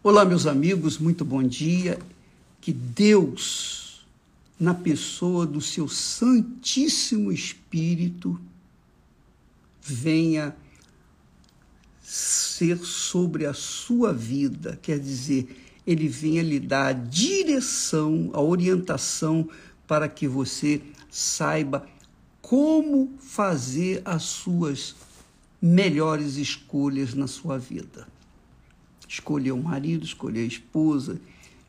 Olá, meus amigos, muito bom dia. Que Deus, na pessoa do seu Santíssimo Espírito, venha ser sobre a sua vida, quer dizer, ele venha lhe dar a direção, a orientação para que você saiba como fazer as suas melhores escolhas na sua vida escolher o marido, escolher a esposa,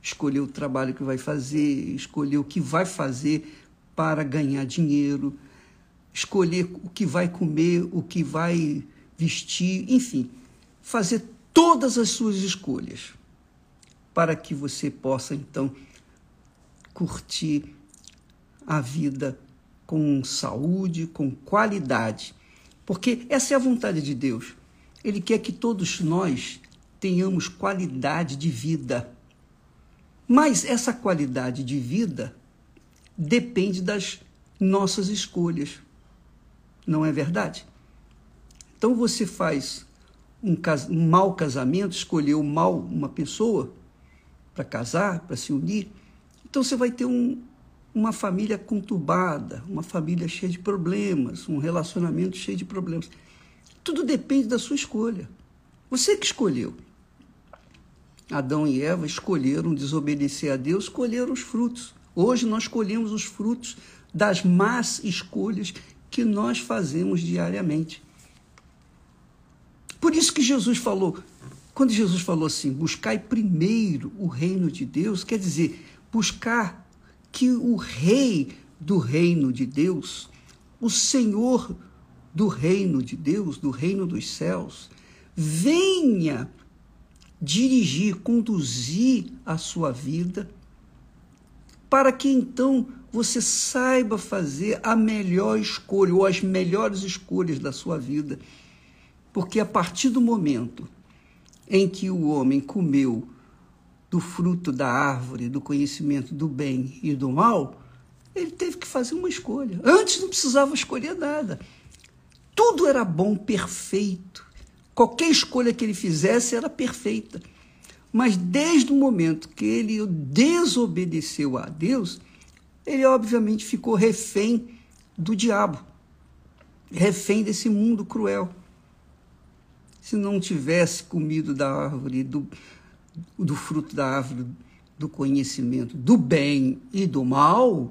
escolher o trabalho que vai fazer, escolher o que vai fazer para ganhar dinheiro, escolher o que vai comer, o que vai vestir, enfim, fazer todas as suas escolhas para que você possa então curtir a vida com saúde, com qualidade. Porque essa é a vontade de Deus. Ele quer que todos nós tenhamos qualidade de vida. Mas essa qualidade de vida depende das nossas escolhas. Não é verdade? Então você faz um, um mau casamento, escolheu mal uma pessoa para casar, para se unir, então você vai ter um, uma família conturbada, uma família cheia de problemas, um relacionamento cheio de problemas. Tudo depende da sua escolha. Você que escolheu. Adão e Eva escolheram desobedecer a Deus, escolheram os frutos. Hoje nós colhemos os frutos das más escolhas que nós fazemos diariamente. Por isso que Jesus falou, quando Jesus falou assim, buscai primeiro o reino de Deus, quer dizer, buscar que o rei do reino de Deus, o Senhor do reino de Deus, do reino dos céus, venha dirigir, conduzir a sua vida, para que então você saiba fazer a melhor escolha ou as melhores escolhas da sua vida. Porque a partir do momento em que o homem comeu do fruto da árvore do conhecimento do bem e do mal, ele teve que fazer uma escolha. Antes não precisava escolher nada. Tudo era bom, perfeito. Qualquer escolha que ele fizesse era perfeita. Mas desde o momento que ele desobedeceu a Deus, ele obviamente ficou refém do diabo, refém desse mundo cruel. Se não tivesse comido da árvore, do, do fruto da árvore do conhecimento do bem e do mal,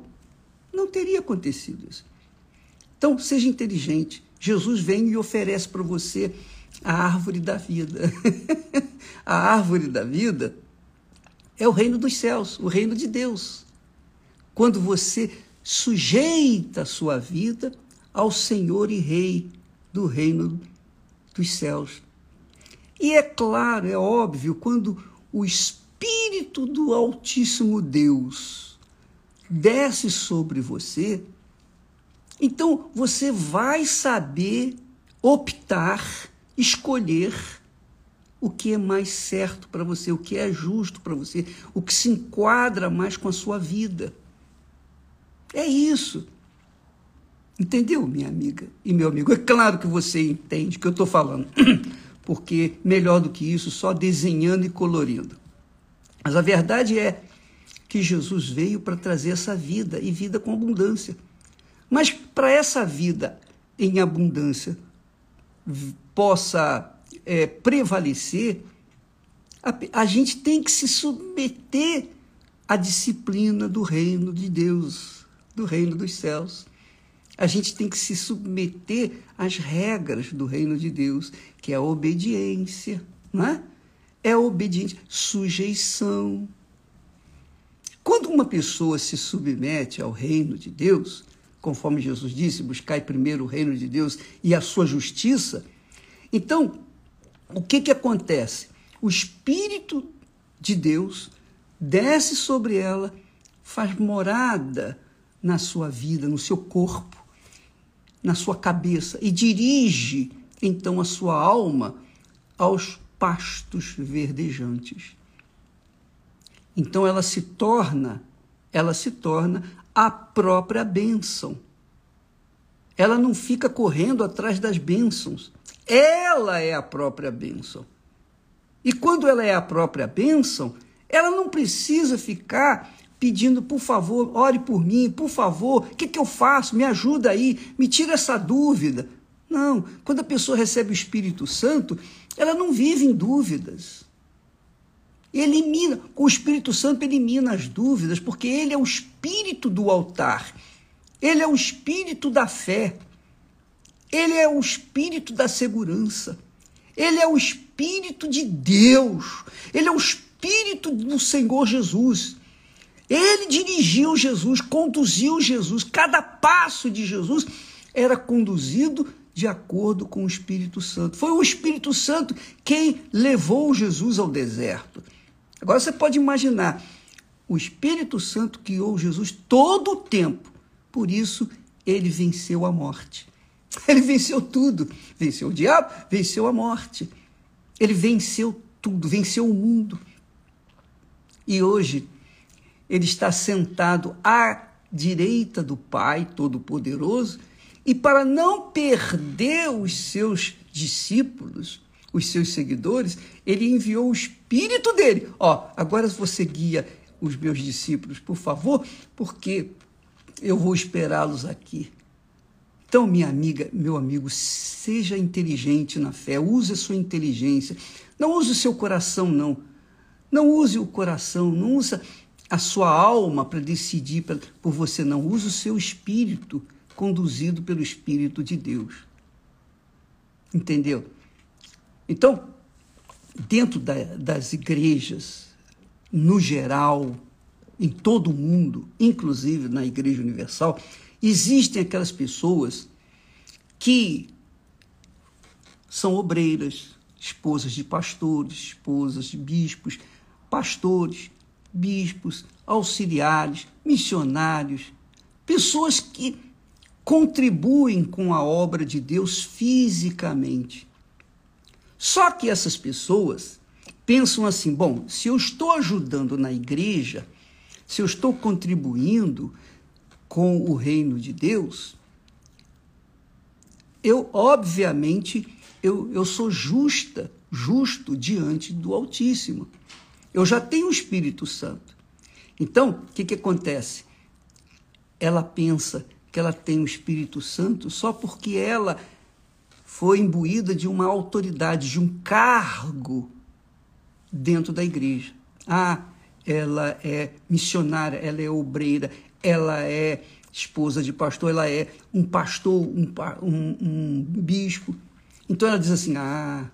não teria acontecido isso. Então, seja inteligente. Jesus vem e oferece para você a árvore da vida. a árvore da vida é o reino dos céus, o reino de Deus. Quando você sujeita a sua vida ao Senhor e Rei do reino dos céus. E é claro, é óbvio, quando o Espírito do Altíssimo Deus desce sobre você, então você vai saber optar escolher o que é mais certo para você, o que é justo para você, o que se enquadra mais com a sua vida. É isso. Entendeu, minha amiga e meu amigo? É claro que você entende o que eu estou falando, porque melhor do que isso, só desenhando e colorindo. Mas a verdade é que Jesus veio para trazer essa vida e vida com abundância. Mas para essa vida em abundância possa é, prevalecer, a, a gente tem que se submeter à disciplina do reino de Deus, do reino dos céus. A gente tem que se submeter às regras do reino de Deus, que é a obediência, não é? É obediência, sujeição. Quando uma pessoa se submete ao reino de Deus, conforme Jesus disse, buscai primeiro o reino de Deus e a sua justiça. Então, o que, que acontece? O Espírito de Deus desce sobre ela, faz morada na sua vida, no seu corpo, na sua cabeça e dirige então a sua alma aos pastos verdejantes. Então ela se torna, ela se torna a própria bênção. Ela não fica correndo atrás das bênçãos. Ela é a própria bênção. E quando ela é a própria bênção, ela não precisa ficar pedindo, por favor, ore por mim, por favor, o que, que eu faço? Me ajuda aí, me tira essa dúvida. Não, quando a pessoa recebe o Espírito Santo, ela não vive em dúvidas. Elimina, com o Espírito Santo elimina as dúvidas, porque ele é o espírito do altar. Ele é o espírito da fé. Ele é o espírito da segurança. Ele é o espírito de Deus. Ele é o espírito do Senhor Jesus. Ele dirigiu Jesus, conduziu Jesus. Cada passo de Jesus era conduzido de acordo com o Espírito Santo. Foi o Espírito Santo quem levou Jesus ao deserto. Agora você pode imaginar, o Espírito Santo guiou Jesus todo o tempo. Por isso ele venceu a morte. Ele venceu tudo. Venceu o diabo, venceu a morte. Ele venceu tudo, venceu o mundo. E hoje ele está sentado à direita do Pai Todo-Poderoso, e para não perder os seus discípulos, os seus seguidores, ele enviou o Espírito dele. Ó, agora você guia os meus discípulos, por favor, porque eu vou esperá-los aqui. Então, minha amiga, meu amigo, seja inteligente na fé, use a sua inteligência. Não use o seu coração, não. Não use o coração, não use a sua alma para decidir por você, não. Use o seu espírito, conduzido pelo Espírito de Deus. Entendeu? Então, dentro da, das igrejas, no geral, em todo o mundo, inclusive na Igreja Universal, existem aquelas pessoas que são obreiras, esposas de pastores, esposas de bispos, pastores, bispos, auxiliares, missionários, pessoas que contribuem com a obra de Deus fisicamente. Só que essas pessoas pensam assim: bom, se eu estou ajudando na igreja, se eu estou contribuindo com o reino de Deus, eu, obviamente, eu, eu sou justa, justo diante do Altíssimo. Eu já tenho o Espírito Santo. Então, o que, que acontece? Ela pensa que ela tem o Espírito Santo só porque ela foi imbuída de uma autoridade, de um cargo dentro da igreja. Ah, ela é missionária, ela é obreira, ela é esposa de pastor, ela é um pastor, um, um, um bispo. Então ela diz assim: ah,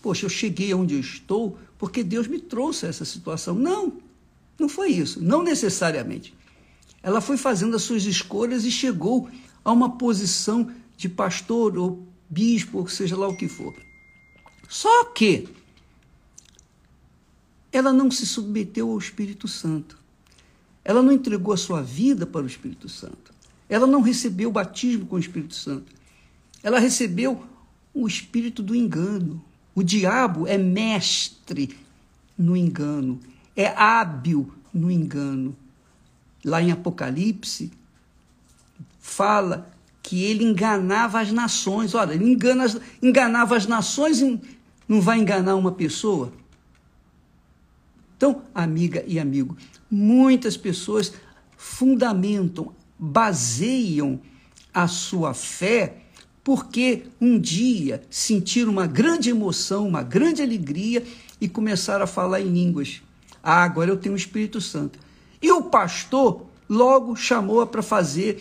poxa, eu cheguei onde eu estou porque Deus me trouxe a essa situação. Não, não foi isso, não necessariamente. Ela foi fazendo as suas escolhas e chegou a uma posição de pastor ou bispo, ou seja lá o que for. Só que ela não se submeteu ao Espírito Santo. Ela não entregou a sua vida para o Espírito Santo. Ela não recebeu o batismo com o Espírito Santo. Ela recebeu o espírito do engano. O diabo é mestre no engano, é hábil no engano. Lá em Apocalipse, fala que ele enganava as nações. Olha, ele engana, enganava as nações e não vai enganar uma pessoa? Então, amiga e amigo, muitas pessoas fundamentam, baseiam a sua fé porque um dia sentiram uma grande emoção, uma grande alegria e começaram a falar em línguas. Ah, agora eu tenho o Espírito Santo. E o pastor logo chamou-a para fazer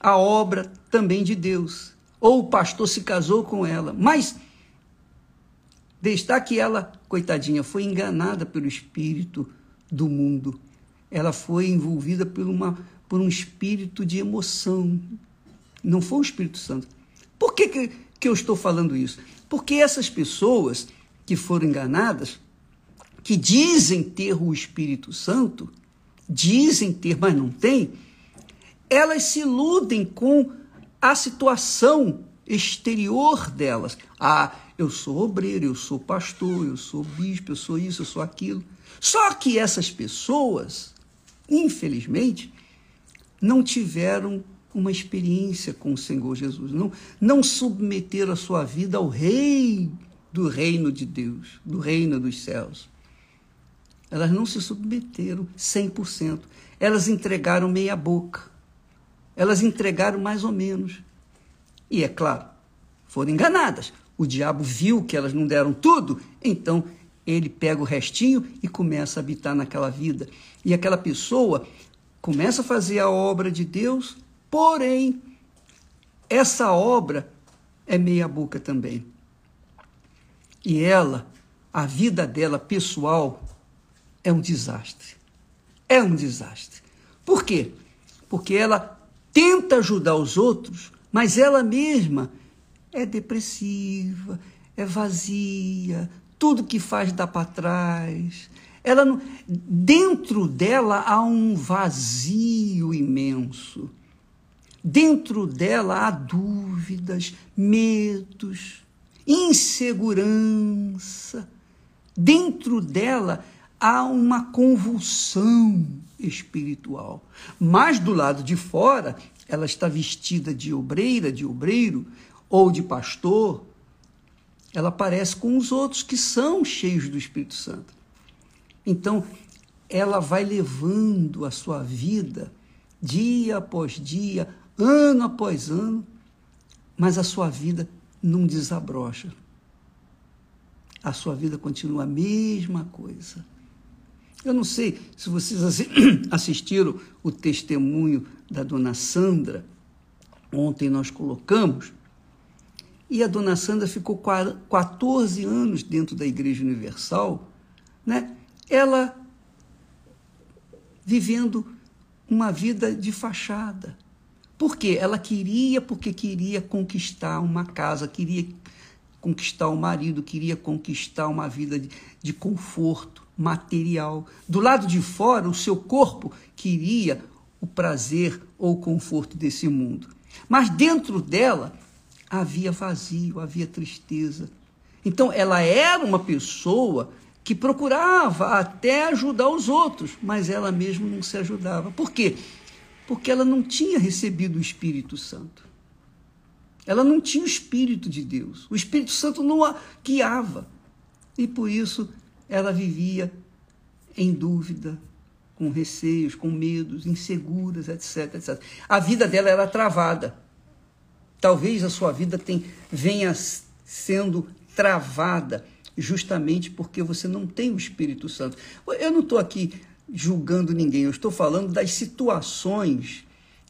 a obra também de Deus. Ou o pastor se casou com ela. Mas Está que ela, coitadinha, foi enganada pelo espírito do mundo. Ela foi envolvida por, uma, por um espírito de emoção. Não foi o Espírito Santo. Por que, que, que eu estou falando isso? Porque essas pessoas que foram enganadas, que dizem ter o Espírito Santo, dizem ter, mas não têm, elas se iludem com a situação exterior delas. Ah, eu sou obreiro, eu sou pastor, eu sou bispo, eu sou isso, eu sou aquilo. Só que essas pessoas, infelizmente, não tiveram uma experiência com o Senhor Jesus, não, não submeteram a sua vida ao Rei do reino de Deus, do reino dos céus. Elas não se submeteram 100%. Elas entregaram meia boca. Elas entregaram mais ou menos. E é claro, foram enganadas. O diabo viu que elas não deram tudo, então ele pega o restinho e começa a habitar naquela vida. E aquela pessoa começa a fazer a obra de Deus, porém, essa obra é meia boca também. E ela, a vida dela pessoal, é um desastre. É um desastre. Por quê? Porque ela tenta ajudar os outros, mas ela mesma é depressiva, é vazia, tudo que faz dá para trás. Ela não, dentro dela há um vazio imenso. Dentro dela há dúvidas, medos, insegurança. Dentro dela há uma convulsão espiritual. Mas do lado de fora, ela está vestida de obreira, de obreiro ou de pastor. Ela parece com os outros que são cheios do Espírito Santo. Então, ela vai levando a sua vida dia após dia, ano após ano, mas a sua vida não desabrocha. A sua vida continua a mesma coisa. Eu não sei se vocês assistiram o testemunho da dona Sandra. Ontem nós colocamos. E a dona Sandra ficou 14 anos dentro da Igreja Universal, né? ela vivendo uma vida de fachada. Por quê? Ela queria, porque queria conquistar uma casa, queria conquistar o um marido, queria conquistar uma vida de, de conforto material. Do lado de fora, o seu corpo queria o prazer ou o conforto desse mundo. Mas dentro dela havia vazio, havia tristeza. Então ela era uma pessoa que procurava até ajudar os outros, mas ela mesma não se ajudava. Por quê? Porque ela não tinha recebido o Espírito Santo. Ela não tinha o Espírito de Deus. O Espírito Santo não a guiava. E por isso ela vivia em dúvida, com receios, com medos, inseguras, etc, etc. A vida dela era travada. Talvez a sua vida tem, venha sendo travada justamente porque você não tem o Espírito Santo. Eu não estou aqui julgando ninguém, eu estou falando das situações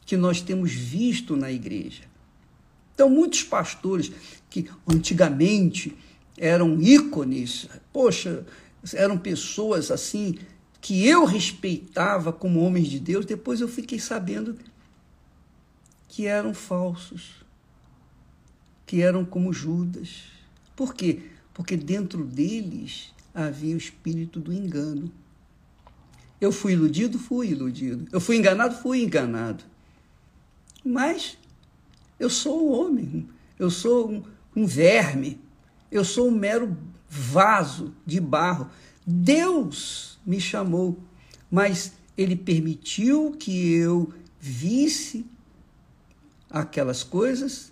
que nós temos visto na igreja. Então, muitos pastores que antigamente eram ícones, poxa, eram pessoas assim que eu respeitava como homens de Deus, depois eu fiquei sabendo que eram falsos, que eram como Judas. Por quê? Porque dentro deles havia o espírito do engano. Eu fui iludido? Fui iludido. Eu fui enganado? Fui enganado. Mas eu sou um homem, eu sou um, um verme, eu sou um mero vaso de barro. Deus me chamou, mas Ele permitiu que eu visse aquelas coisas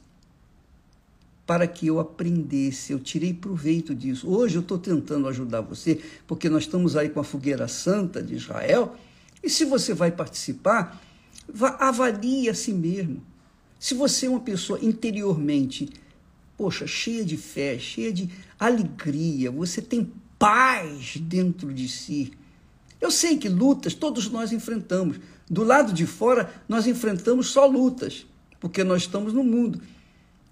para que eu aprendesse, eu tirei proveito disso. Hoje eu estou tentando ajudar você, porque nós estamos aí com a Fogueira Santa de Israel, e se você vai participar, avalie a si mesmo. Se você é uma pessoa interiormente poxa, cheia de fé, cheia de alegria, você tem paz dentro de si. Eu sei que lutas todos nós enfrentamos. Do lado de fora, nós enfrentamos só lutas, porque nós estamos no mundo.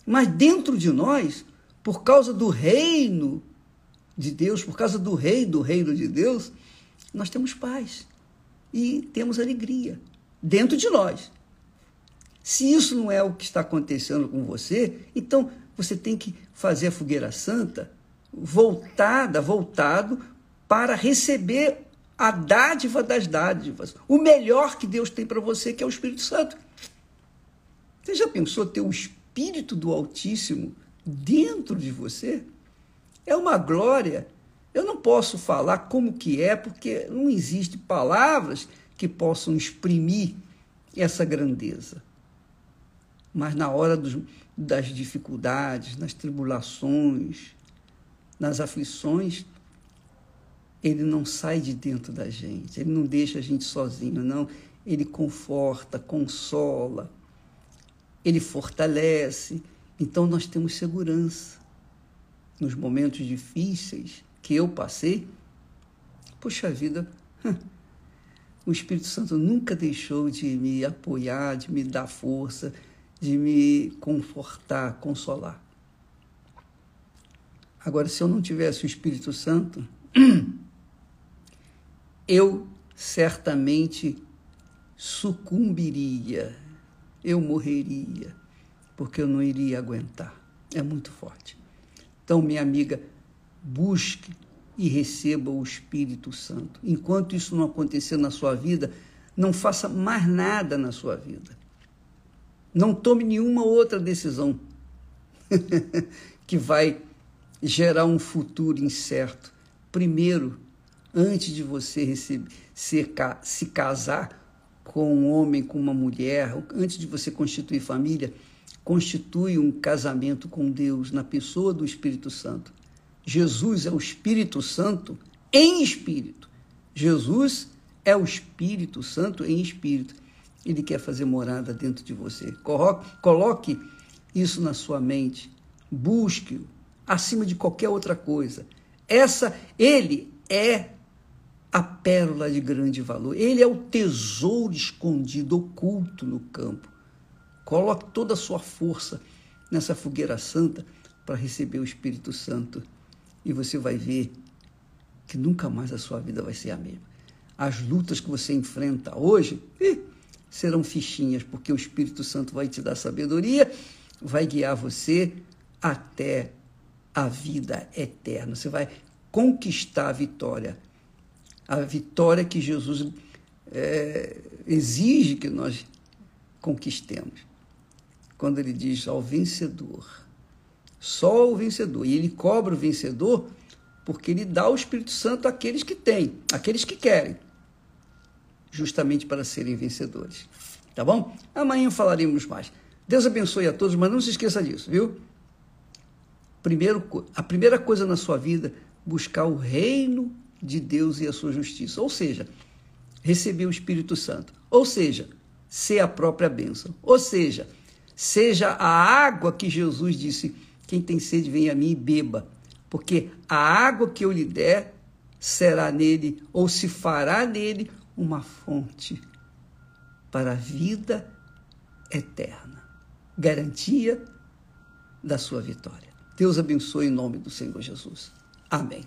Mas dentro de nós, por causa do reino de Deus, por causa do rei do reino de Deus, nós temos paz e temos alegria dentro de nós. Se isso não é o que está acontecendo com você, então você tem que fazer a fogueira santa voltada, voltado para receber a dádiva das dádivas, o melhor que Deus tem para você, que é o Espírito Santo. Você já pensou ter o Espírito do Altíssimo dentro de você? É uma glória. Eu não posso falar como que é, porque não existe palavras que possam exprimir essa grandeza. Mas na hora dos, das dificuldades, nas tribulações, nas aflições, ele não sai de dentro da gente, ele não deixa a gente sozinho, não. Ele conforta, consola, ele fortalece. Então nós temos segurança. Nos momentos difíceis que eu passei, puxa vida, o Espírito Santo nunca deixou de me apoiar, de me dar força, de me confortar, consolar. Agora, se eu não tivesse o Espírito Santo, eu certamente sucumbiria, eu morreria, porque eu não iria aguentar. É muito forte. Então, minha amiga, busque e receba o Espírito Santo. Enquanto isso não acontecer na sua vida, não faça mais nada na sua vida. Não tome nenhuma outra decisão que vai gerar um futuro incerto. Primeiro, antes de você receber, se, casar com um homem, com uma mulher, antes de você constituir família, constitui um casamento com Deus na pessoa do Espírito Santo. Jesus é o Espírito Santo em espírito. Jesus é o Espírito Santo em espírito. Ele quer fazer morada dentro de você. Coloque isso na sua mente. Busque-o acima de qualquer outra coisa. Essa, ele é a pérola de grande valor. Ele é o tesouro escondido, oculto no campo. Coloque toda a sua força nessa fogueira santa para receber o Espírito Santo e você vai ver que nunca mais a sua vida vai ser a mesma. As lutas que você enfrenta hoje serão fichinhas, porque o Espírito Santo vai te dar sabedoria, vai guiar você até a vida eterna. Você vai conquistar a vitória. A vitória que Jesus é, exige que nós conquistemos. Quando ele diz ao vencedor, só o vencedor. E ele cobra o vencedor porque ele dá o Espírito Santo àqueles que têm, àqueles que querem, justamente para serem vencedores. Tá bom? Amanhã falaremos mais. Deus abençoe a todos, mas não se esqueça disso, viu? Primeiro, a primeira coisa na sua vida, buscar o reino de Deus e a sua justiça. Ou seja, receber o Espírito Santo. Ou seja, ser a própria bênção. Ou seja, seja a água que Jesus disse quem tem sede, vem a mim e beba, porque a água que eu lhe der será nele, ou se fará nele, uma fonte para a vida eterna. Garantia da sua vitória. Deus abençoe em nome do Senhor Jesus. Amém.